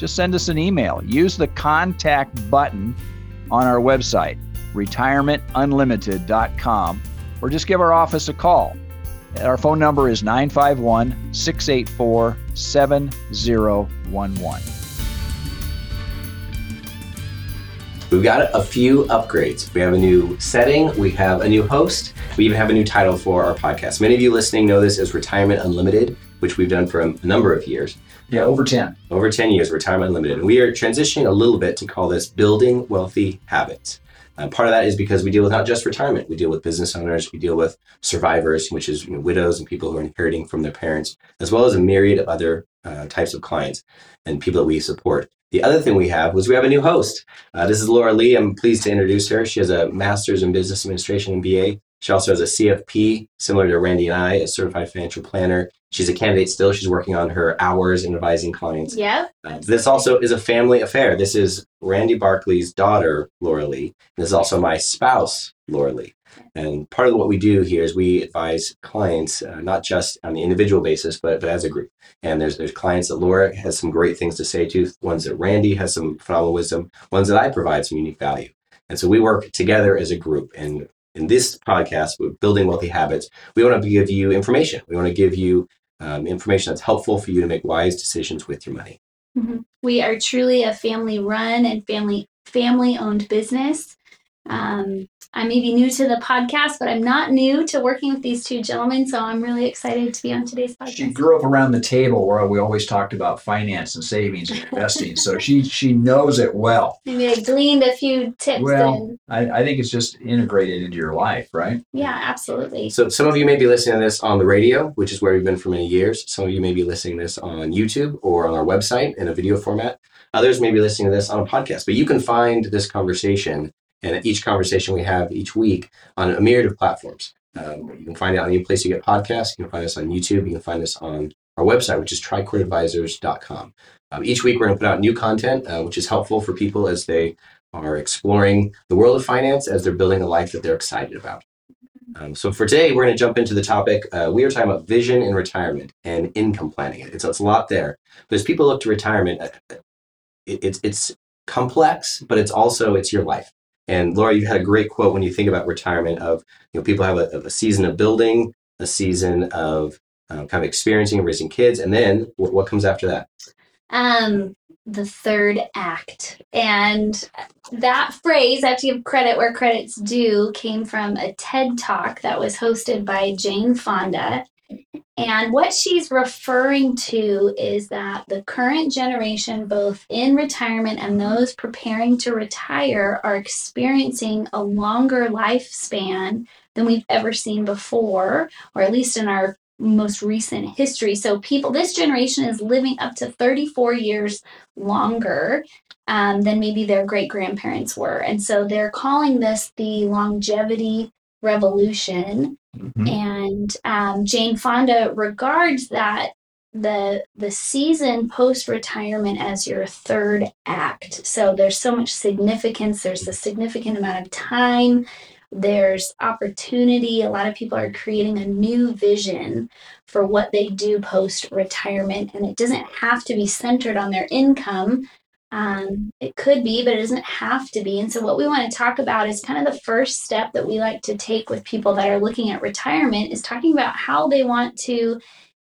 just send us an email. Use the contact button on our website, retirementunlimited.com, or just give our office a call. Our phone number is 951 684 7011. We've got a few upgrades. We have a new setting, we have a new host, we even have a new title for our podcast. Many of you listening know this as Retirement Unlimited, which we've done for a number of years. Yeah, over 10. Over 10 years, Retirement Unlimited. And we are transitioning a little bit to call this Building Wealthy Habits. Uh, part of that is because we deal with not just retirement, we deal with business owners, we deal with survivors, which is you know, widows and people who are inheriting from their parents, as well as a myriad of other uh, types of clients and people that we support. The other thing we have was we have a new host. Uh, this is Laura Lee. I'm pleased to introduce her. She has a master's in business administration MBA. She also has a CFP, similar to Randy and I, a certified financial planner. She's a candidate still. She's working on her hours and advising clients. Yeah. Uh, this also is a family affair. This is Randy Barkley's daughter, Laura Lee. This is also my spouse, Laura Lee. And part of what we do here is we advise clients, uh, not just on the individual basis, but, but as a group. And there's there's clients that Laura has some great things to say to, ones that Randy has some phenomenal wisdom, ones that I provide some unique value. And so we work together as a group. And in this podcast, with Building Wealthy Habits, we want to give you information. We want to give you um, information that's helpful for you to make wise decisions with your money. Mm-hmm. We are truly a family run and family family owned business. Um, I may be new to the podcast, but I'm not new to working with these two gentlemen, so I'm really excited to be on today's podcast. She grew up around the table where we always talked about finance and savings and investing, so she she knows it well. Maybe I gleaned a few tips. Well, and, I, I think it's just integrated into your life, right? yeah, absolutely. So some of you may be listening to this on the radio, which is where we've been for many years. Some of you may be listening to this on YouTube or on our website in a video format. Others may be listening to this on a podcast. But you can find this conversation and each conversation we have each week on a myriad of platforms. Um, you can find it on any place you get podcasts. You can find us on YouTube. You can find us on our website, which is tricordadvisors.com. Um, each week, we're going to put out new content, uh, which is helpful for people as they are exploring the world of finance as they're building a life that they're excited about. Um, so for today, we're going to jump into the topic. Uh, we are talking about vision in retirement and income planning. It's, it's a lot there, but as people look to retirement, uh, it, it's it's complex, but it's also it's your life. And Laura, you had a great quote when you think about retirement of you know people have a, a season of building, a season of um, kind of experiencing and raising kids, and then what, what comes after that? Um, the third act. And that phrase, I have to give credit where credit's due, came from a TED talk that was hosted by Jane Fonda. And what she's referring to is that the current generation, both in retirement and those preparing to retire, are experiencing a longer lifespan than we've ever seen before, or at least in our most recent history. So, people, this generation is living up to 34 years longer um, than maybe their great grandparents were. And so, they're calling this the longevity revolution. Mm-hmm. And um, Jane Fonda regards that the the season post retirement as your third act. So there's so much significance. There's a significant amount of time. There's opportunity. A lot of people are creating a new vision for what they do post retirement, and it doesn't have to be centered on their income. Um, it could be, but it doesn't have to be. And so, what we want to talk about is kind of the first step that we like to take with people that are looking at retirement is talking about how they want to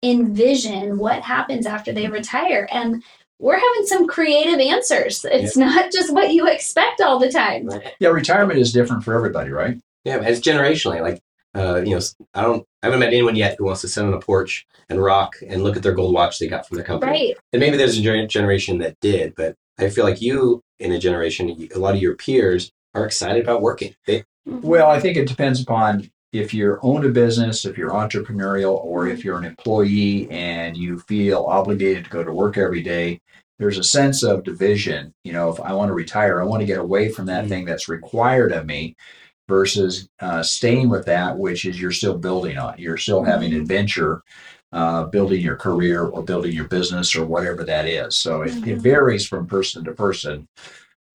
envision what happens after they retire. And we're having some creative answers. It's yeah. not just what you expect all the time. Yeah, retirement is different for everybody, right? Yeah, it's generationally. Like, uh, you know, I don't, I haven't met anyone yet who wants to sit on a porch and rock and look at their gold watch they got from their company. Right. And maybe there's a generation that did, but I feel like you, in a generation, a lot of your peers are excited about working. They, well, I think it depends upon if you own a business, if you're entrepreneurial, or if you're an employee and you feel obligated to go to work every day. there's a sense of division. You know, if I want to retire, I want to get away from that Mhm. thing that's required of me versus uh, staying with that, which is you're still building on. You're still having adventure, uh, building your career or building your business or whatever that is. So it, it Mhm. varies from person to person.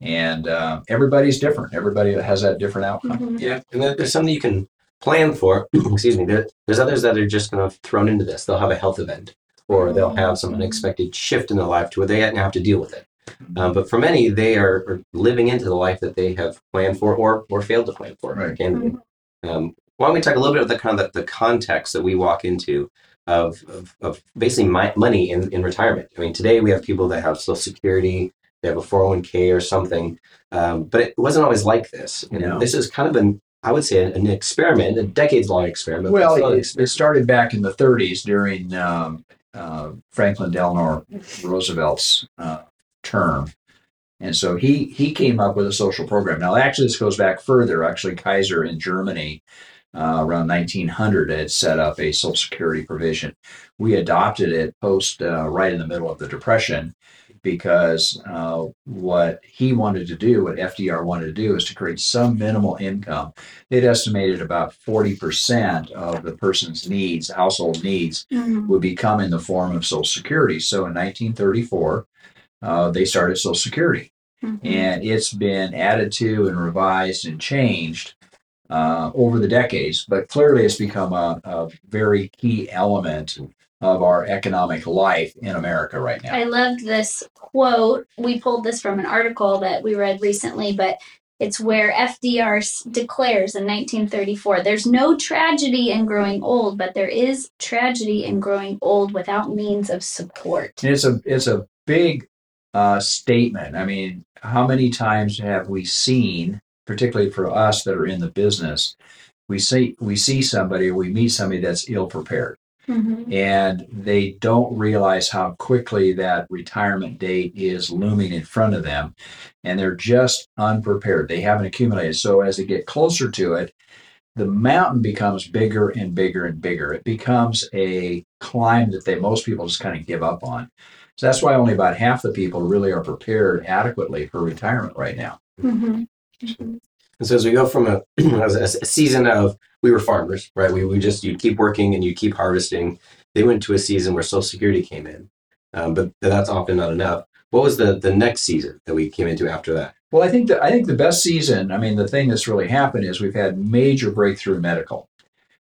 And uh, everybody's different. Everybody has that different outcome. Mhm. Yeah, and there- there's something you can plan for. Excuse me. There, there's others that are just kind of thrown into this. They'll have a health event, or they'll have some unexpected shift in their life to where they have to deal with it. Um, but for many, they are, are living into the life that they have planned for, or or failed to plan for. Right. candidly. Um, why don't we talk a little bit of the kind of the, the context that we walk into of of, of basically my, money in, in retirement? I mean, today we have people that have Social Security, they have a 401k or something, um, but it wasn't always like this. And No. this is kind of an I would say an experiment, a decades long experiment. Well, it, it started back in the 30s during um, uh, Franklin Delano Roosevelt's uh, term. And so he he came up with a social program. Now, actually, this goes back further. Actually, Kaiser in Germany uh, around 1900 had set up a Social Security provision. We adopted it post uh, right in the middle of the Depression because uh, what he wanted to do, what FDR wanted to do, is to create some minimal income. They'd estimated about 40% of the person's needs, household needs, Mhm. would become in the form of Social Security. So in 1934, uh, they started Social Security, Mhm. and it's been added to and revised and changed uh, over the decades. But clearly, it's become a, a very key element of our economic life in America right now. I loved this quote. We pulled this from an article that we read recently, but it's where FDR declares in 1934 there's no tragedy in growing old, but there is tragedy in growing old without means of support. It's a it's a big uh, statement. I mean, how many times have we seen, particularly for us that are in the business, we see we see somebody or we meet somebody that's ill prepared, Mhm. and they don't realize how quickly that retirement date is looming in front of them, and they're just unprepared. They haven't accumulated. So as they get closer to it, the mountain becomes bigger and bigger and bigger. It becomes a climb that they most people just kind of give up on. So that's why only about half the people really are prepared adequately for retirement right now. Mhm. Mhm. And so as we go from a, a, a season of we were farmers, right? We, we just you'd keep working and you keep harvesting. They went to a season where Social Security came in, um, but that's often not enough. What was the the next season that we came into after that? Well, I think that I think the best season. I mean, the thing that's really happened is we've had major breakthrough medical.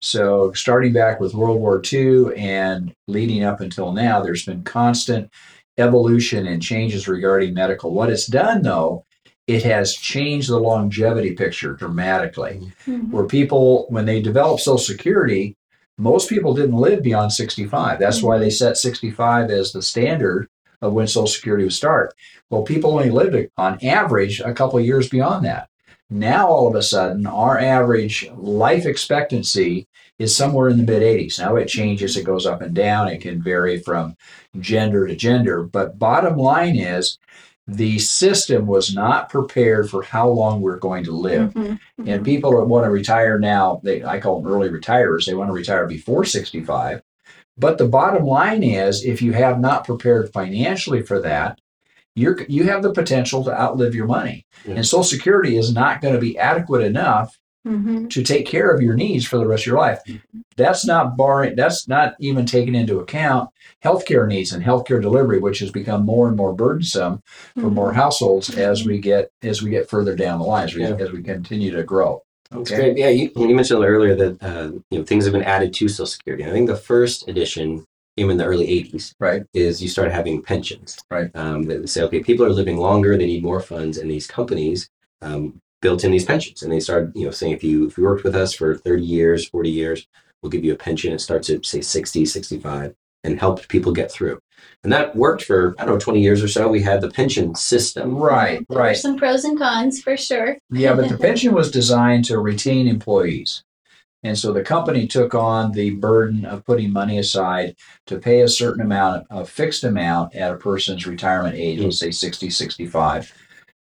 So starting back with World War II and leading up until now, there's been constant evolution and changes regarding medical. What it's done, though, it has changed the longevity picture dramatically. Mhm. Where people, when they developed Social Security, most people didn't live beyond 65. That's why they set 65 as the standard of when Social Security would start. Well, people only lived on average a couple of years beyond that. Now, all of a sudden, our average life expectancy is somewhere in the mid 80s. Now it changes, it goes up and down, it can vary from gender to gender. But bottom line is, the system was not prepared for how long we're going to live. Mhm. And people that want to retire now, they I call them early retirers. They want to retire before 65. But the bottom line is, if you have not prepared financially for that, you're you have the potential to outlive your money. Yeah. And Social Security is not going to be adequate enough Mhm. to take care of your needs for the rest of your life. That's not barring. That's not even taking into account healthcare needs and healthcare delivery, which has become more and more burdensome for more households as we get as we get further down the line as we, Yeah. as we continue to grow. That's Okay. great. Yeah, you, you mentioned earlier that uh, you know things have been added to Social Security. I think the first edition came in the early '80s. Right. Is you started having pensions. Right. Um, that say, okay, people are living longer. They need more funds, and these companies um, built in these pensions, and they started you know saying if you if you worked with us for 30 years, 40 years, we'll give you a pension. It starts at say 60, 65, and helped people get through. And that worked for I don't know 20 years or so. We had the pension system. Right, There are right. some pros and cons for sure. Yeah, but the pension was designed to retain employees. And so the company took on the burden of putting money aside to pay a certain amount, a fixed amount at a person's retirement age, let's say 60, 65.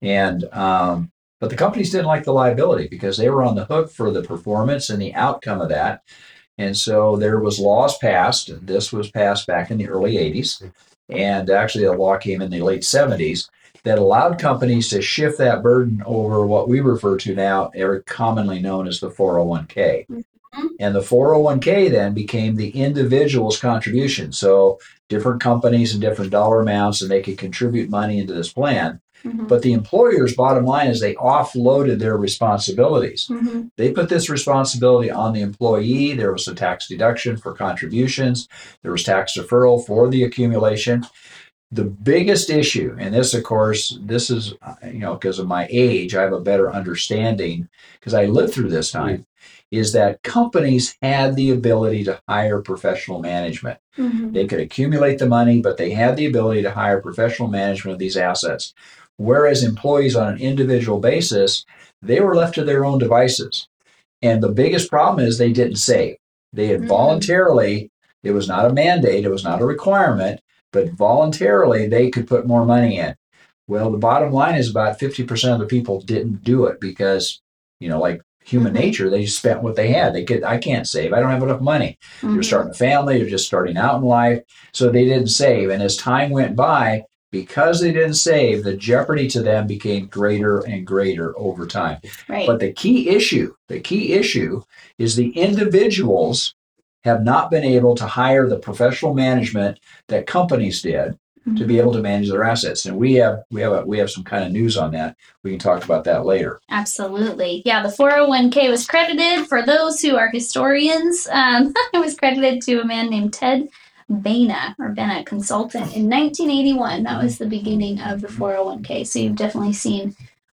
And, um, but the companies didn't like the liability because they were on the hook for the performance and the outcome of that. And so there was laws passed. This was passed back in the early 80s And actually, the law came in the late 70s that allowed companies to shift that burden over what we refer to now, are commonly known as the 401k. Mhm. And the 401k then became the individual's contribution. So different companies and different dollar amounts, and they could contribute money into this plan. Mhm. But the employer's bottom line is they offloaded their responsibilities. Mhm. They put this responsibility on the employee. There was a tax deduction for contributions, there was tax deferral for the accumulation. The biggest issue, and this, of course, this is, you know, because of my age, I have a better understanding because I lived through this time, is that companies had the ability to hire professional management. Mhm. They could accumulate the money, but they had the ability to hire professional management of these assets. Whereas employees on an individual basis, they were left to their own devices. And the biggest problem is they didn't save. They had Mhm. voluntarily, it was not a mandate, it was not a requirement, but voluntarily they could put more money in. Well, the bottom line is about 50% of the people didn't do it because, you know, like human Mhm. nature, they just spent what they had. They could, I can't save. I don't have enough money. They're Mhm. starting a family, they're just starting out in life. So they didn't save. And as time went by, because they didn't save, the jeopardy to them became greater and greater over time. Right. But the key issue, the key issue is the individuals have not been able to hire the professional management that companies did to be able to manage their assets. And we have we have a, we have some kind of news on that. We can talk about that later. Absolutely. Yeah, the 401k was credited for those who are historians. Um, it was credited to a man named Ted Benna or Bena Consultant in 1981. That was the beginning of the 401k. So you've definitely seen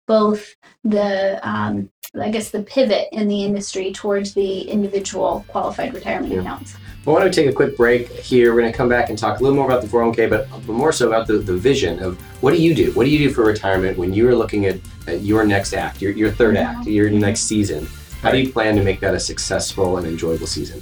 both the, um, I guess, the pivot in the industry towards the individual qualified retirement Yeah. accounts. I want to take a quick break here. We're going to come back and talk a little more about the 401k, but, but more so about the, the vision of what do you do? What do you do for retirement when you are looking at, at your next act, your, your third act, your next season? How do you plan to make that a successful and enjoyable season?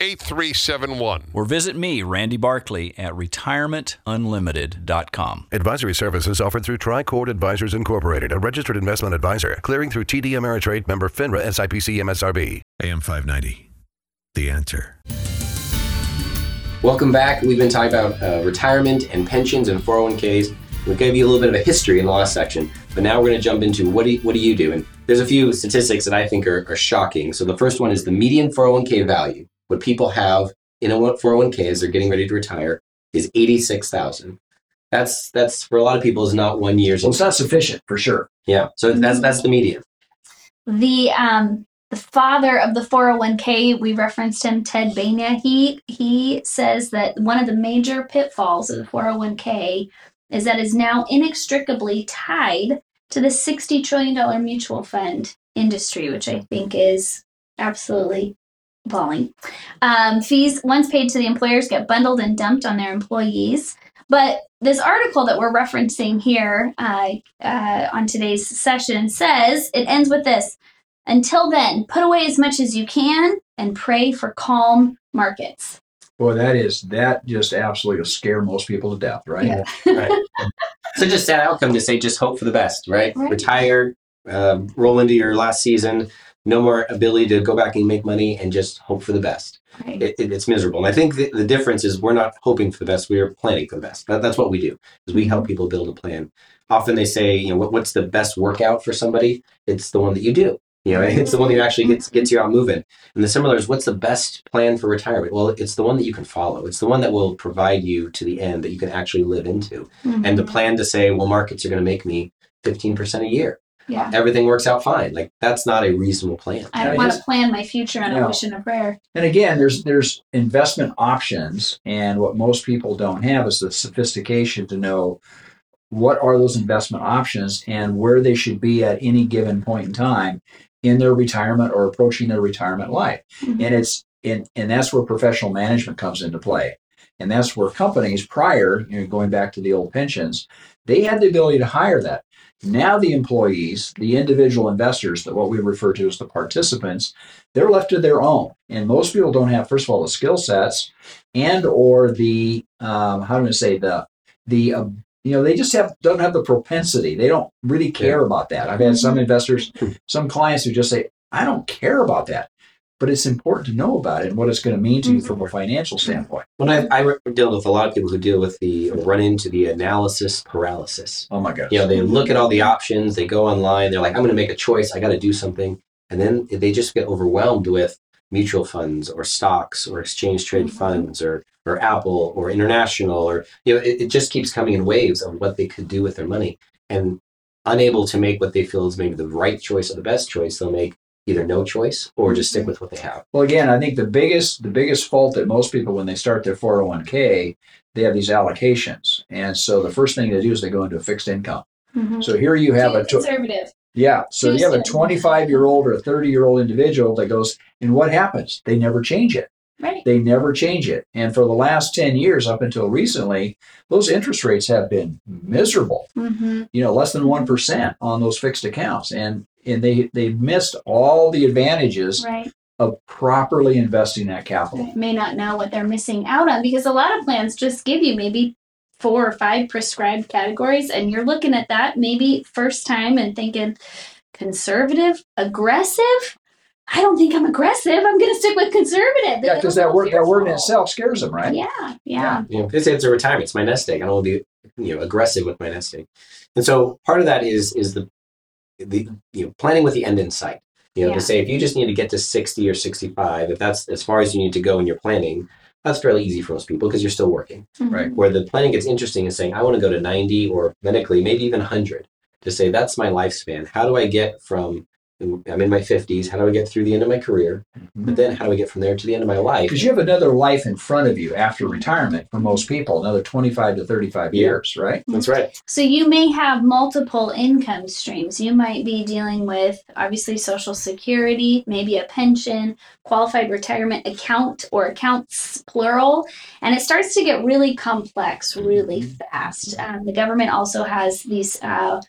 8371. Or visit me, Randy Barkley, at retirementunlimited.com. Advisory services offered through Tricord Advisors Incorporated, a registered investment advisor, clearing through TD Ameritrade member FINRA SIPC MSRB. AM 590. The answer. Welcome back. We've been talking about uh, retirement and pensions and 401ks. We gave you a little bit of a history in the last section, but now we're going to jump into what do you, what do you do? And there's a few statistics that I think are, are shocking. So the first one is the median 401k value. What people have in a 401k as they're getting ready to retire is 86,000. That's that's for a lot of people is not one year's. Well, it's not sufficient for sure. yeah. So that's that's the median. the um the father of the 401k we referenced him ted Benna. he he says that one of the major pitfalls of the 401k is that it's now inextricably tied to the 60 trillion dollar mutual fund industry which i think is absolutely appalling um, fees once paid to the employers get bundled and dumped on their employees but this article that we're referencing here uh, uh, on today's session says it ends with this until then, put away as much as you can and pray for calm markets. Boy, that is that just absolutely will scare most people to death, right? Yeah. Right. Such a sad outcome to say just hope for the best, right? Right. Retire, uh, roll into your last season, no more ability to go back and make money, and just hope for the best. Right. It, it- it's miserable. And I think the, the difference is we're not hoping for the best; we are planning for the best. That, that's what we do. Is we help mm-hmm. people build a plan. Often they say, you know, what, what's the best workout for somebody? It's the one that you do. You know, it's the one that actually gets gets you out moving. And the similar is, what's the best plan for retirement? Well, it's the one that you can follow. It's the one that will provide you to the end that you can actually live into mm-hmm. and the plan to say, well, markets are going to make me 15% a year. Yeah. everything works out fine. Like that's not a reasonable plan. I don't Yeah, want to plan my future on No. a wish and a prayer. And again, there's there's investment options, and what most people don't have is the sophistication to know what are those investment options and where they should be at any given point in time in their retirement or approaching their retirement life. Mhm. And it's and and that's where professional management comes into play. And that's where companies prior, you know, going back to the old pensions, they had the ability to hire that. Now the employees, the individual investors, that what we refer to as the participants, they're left to their own. And most people don't have, first of all, the skill sets and or the um, how do I say the the uh, you know they just have don't have the propensity. They don't really care about that. I've had some investors, some clients who just say, I don't care about that. But it's important to know about it and what it's going to mean to you from a financial standpoint. When I, I re- deal with a lot of people who deal with the run into the analysis paralysis. Oh my gosh. You know, they look at all the options, they go online, they're like, I'm going to make a choice, I got to do something, and then they just get overwhelmed with mutual funds or stocks or exchange trade Mhm. funds or or Apple or international or you know, it, it just keeps coming in waves of what they could do with their money, and unable to make what they feel is maybe the right choice or the best choice, they'll make either no choice or just stick with what they have. Well, again, I think the biggest the biggest fault that most people when they start their 401k, they have these allocations, and so the first thing they do is they go into a fixed income. Mhm. So here you have Too a tw- conservative. yeah, so you have a 25 year old or a 30 year old individual that goes, and what happens? They never change it. Right. They never change it, and for the last 10 years up until recently, those interest rates have been miserable. hmm You know, less than one percent on those fixed accounts, and and they they missed all the advantages Right. of properly investing that capital. They may not know what they're missing out on because a lot of plans just give you maybe four or five prescribed categories, and you're looking at that maybe first time and thinking conservative, aggressive. I don't think I'm aggressive. I'm going to stick with conservative. Yeah, because that word that word in itself scares them, right? Yeah, yeah. You know, it's, it's a retirement. It's my nest egg. I don't want to be, you know, aggressive with my nest egg. And so part of that is is the the you know planning with the end in sight. You know, Yeah. to say if you just need to get to sixty or sixty five, if that's as far as you need to go in your planning, that's fairly easy for most people because you're still working. Mhm. Right. Where the planning gets interesting is saying I want to go to ninety or medically maybe even hundred to say that's my lifespan. How do I get from I'm in my fifties. How do I get through the end of my career? But then how do I get from there to the end of my life? Because you have another life in front of you after retirement for most people, another 25 to 35 Yeah. years, right? That's right. So you may have multiple income streams. You might be dealing with obviously social security, maybe a pension, qualified retirement account or accounts plural, and it starts to get really complex really fast. Um, the government also has these uh,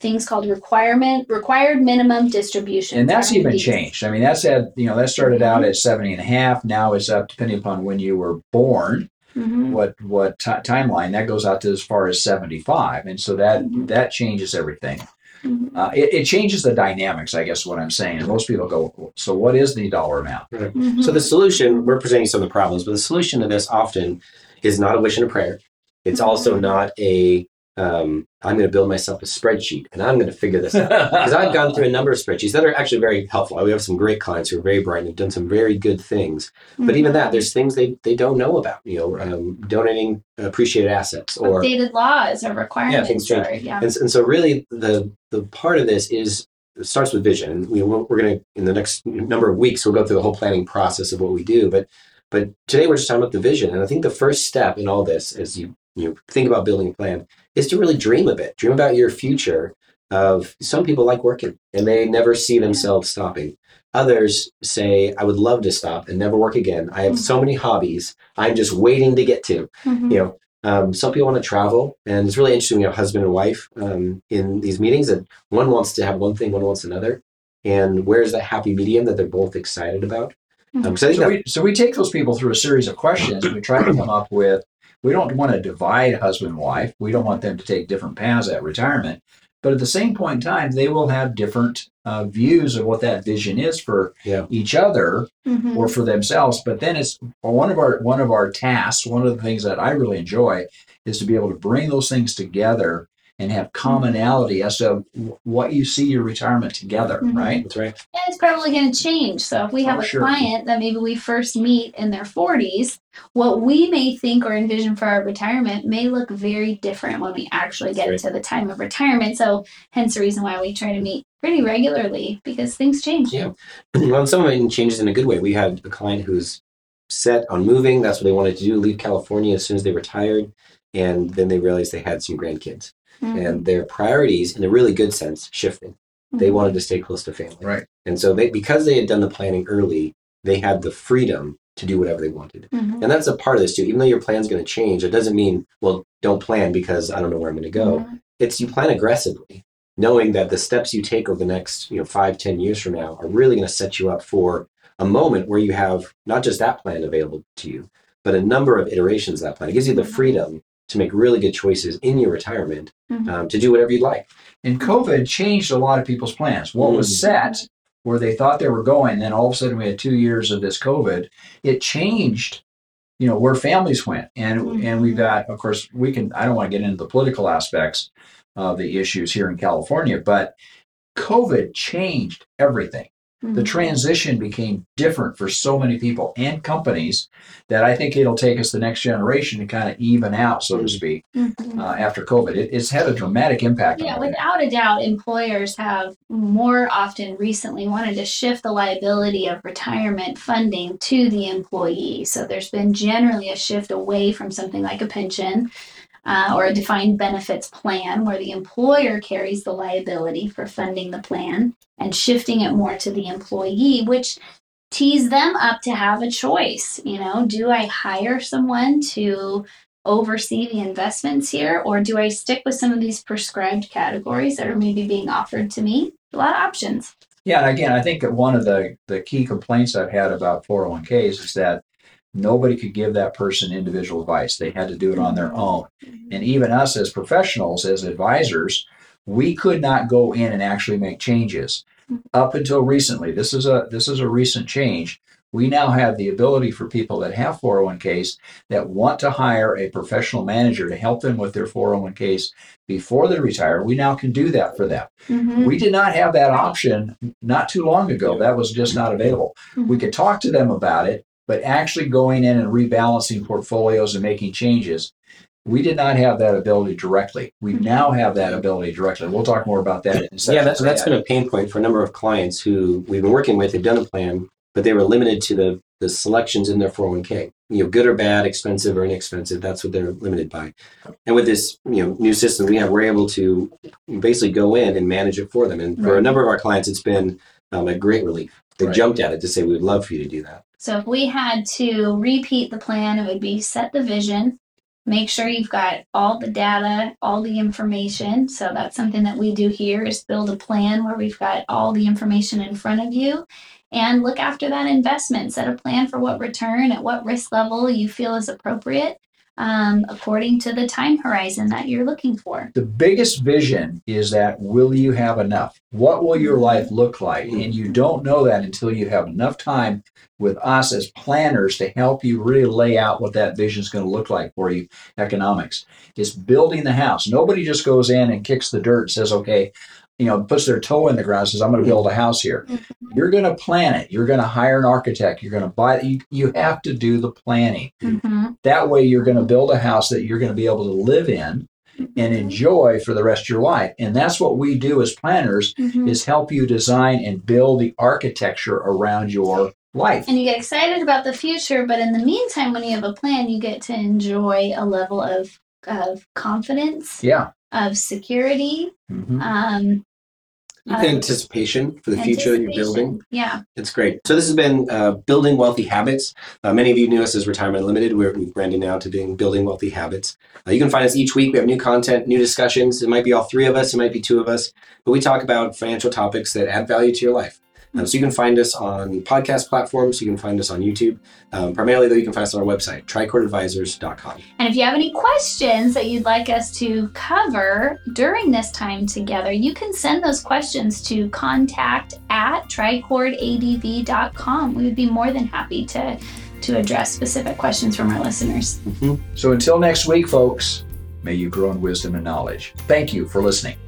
things called requirement required minimum distribution. And that's even changed. I mean, that's at, you know, that started out at 70 and a half. Now it's up, depending upon when you were born, Mhm. what, what ti timeline that goes out to as far as 75. And so that, Mhm. that changes everything. Mhm. Uh, it, it changes the dynamics, I guess, what I'm saying. And most people go, so what is the dollar amount? Mhm. So the solution, we're presenting some of the problems, but the solution to this often is not a wish and a prayer. It's also Mhm. not a um, I'm going to build myself a spreadsheet and I'm going to figure this out. Because I've gone through a number of spreadsheets that are actually very helpful. We have some great clients who are very bright and have done some very good things. But even that, there's things they, they don't know about. You know, um, donating appreciated assets or updated laws or requirements. Yeah, things change. or, yeah. and, and so really the the part of this is it starts with vision we, we're going to in the next number of weeks we'll go through the whole planning process of what we do but but today we're just talking about the vision and i think the first step in all this as you you think about building a plan is to really dream a bit dream about your future of some people like working and they never see themselves stopping others say i would love to stop and never work again i have so many hobbies i'm just waiting to get to Mhm. you know um, some people want to travel, and it's really interesting. We have husband and wife um, in these meetings, that one wants to have one thing, one wants another. And where's that happy medium that they're both excited about? Um, so So that, we, so we take those people through a series of questions and we try to come up with we don't want to divide husband and wife we don't want them to take different paths at retirement but at the same point in time they will have different uh, views of what that vision is for Yeah. each other Mhm. or for themselves but then it's one of our one of our tasks one of the things that i really enjoy is to be able to bring those things together and have commonality as to what you see your retirement together Mhm. right that's right. And it's probably going to change. So if we have Oh, a sure. client that maybe we first meet in their 40s, what we may think or envision for our retirement may look very different when we actually get That's to the time of retirement. So hence the reason why we try to meet pretty regularly because things change. Yeah. well, some of it changes in a good way. We had a client who's set on moving. That's what they wanted to do, leave California as soon as they retired. And then they realized they had some grandkids. Mhm. And their priorities, in a really good sense, shifted. They Mhm. wanted to stay close to family. Right. And so they because they had done the planning early, they had the freedom to do whatever they wanted. Mhm. And that's a part of this too. Even though your plan's going to change, it doesn't mean, well, don't plan because I don't know where I'm going to go. Mhm. It's you plan aggressively, knowing that the steps you take over the next, you know, five, ten years from now are really going to set you up for a moment where you have not just that plan available to you, but a number of iterations of that plan. It gives you the freedom to make really good choices in your retirement Mhm. um, to do whatever you'd like. And COVID changed a lot of people's plans. What was Mm. set where they thought they were going, then all of a sudden we had two years of this COVID. It changed, you know, where families went. And Mhm. and we've got, of course, we can I don't want to get into the political aspects of the issues here in California, but COVID changed everything. The Mhm. transition became different for so many people and companies that I think it'll take us the next generation to kind of even out, so to speak, Mhm. uh, after COVID. It, it's had a dramatic impact. Yeah, on it. without a doubt, employers have more often recently wanted to shift the liability of retirement funding to the employee. So there's been generally a shift away from something like a pension uh, or a defined benefits plan where the employer carries the liability for funding the plan and shifting it more to the employee, which tees them up to have a choice. You know, do I hire someone to oversee the investments here, or do I stick with some of these prescribed categories that are maybe being offered to me? A lot of options. Yeah, and again, I think that one of the, the key complaints I've had about 401ks is that nobody could give that person individual advice. They had to do it on their own. Mm-hmm. And even us as professionals, as advisors, we could not go in and actually make changes. Mm-hmm. Up until recently, this is a this is a recent change. We now have the ability for people that have 401ks that want to hire a professional manager to help them with their 401ks before they retire. We now can do that for them. Mhm. We did not have that option not too long ago. That was just not available. Mm-hmm. We could talk to them about it, but actually going in and rebalancing portfolios and making changes, we did not have that ability directly. We now have that ability directly. We'll talk more about that in a second. Yeah, that's, that's been a pain point for a number of clients who we've been working with. They've done a plan, but they were limited to the, the selections in their 401k. You know, good or bad, expensive or inexpensive. That's what they're limited by. And with this, you know, new system we have, we're able to basically go in and manage it for them. And for a number of our clients, it's been um, a great relief. They Right. jumped at it to say, we would love for you to do that. So if we had to repeat the plan, it would be set the vision, make sure you've got all the data, all the information. So that's something that we do here is build a plan where we've got all the information in front of you and look after that investment. Set a plan for what return at what risk level you feel is appropriate um, according to the time horizon that you're looking for. the biggest vision is that will you have enough? What will your life look like? And you don't know that until you have enough time with us as planners to help you really lay out what that vision is going to look like for you. Economics is building the house. Nobody just goes in and kicks the dirt and says, okay, you know, puts their toe in the ground and says, I'm going to build a house here. You're going to plan it. You're going to hire an architect. You're going to buy, you, you have to do the planning. Mhm. That way, you're going to build a house that you're going to be able to live in and enjoy for the rest of your life. And that's what we do as planners Mhm. is help you design and build the architecture around your life. and you get excited about the future but in the meantime when you have a plan you get to enjoy a level of of confidence Yeah. Of security Mhm. um uh, Anticipation for the future that you're building. yeah It's great. So this has been uh, building wealthy habits. Uh, many of you knew us as Retirement Limited. We're we're branding now to being building wealthy habits. Uh, you can find us each week. We have new content, new discussions. It might be all three of us. It might be two of us. But we talk about financial topics that add value to your life. Um, so you can find us on podcast platforms. You can find us on YouTube. Um, primarily, though, you can find us on our website, tricordadvisors.com. and if you have any questions that you'd like us to cover during this time together you can send those questions to contact at tricordadv.com we would be more than happy to to address specific questions from our listeners So until next week, folks, may you grow in wisdom and knowledge. Thank you for listening.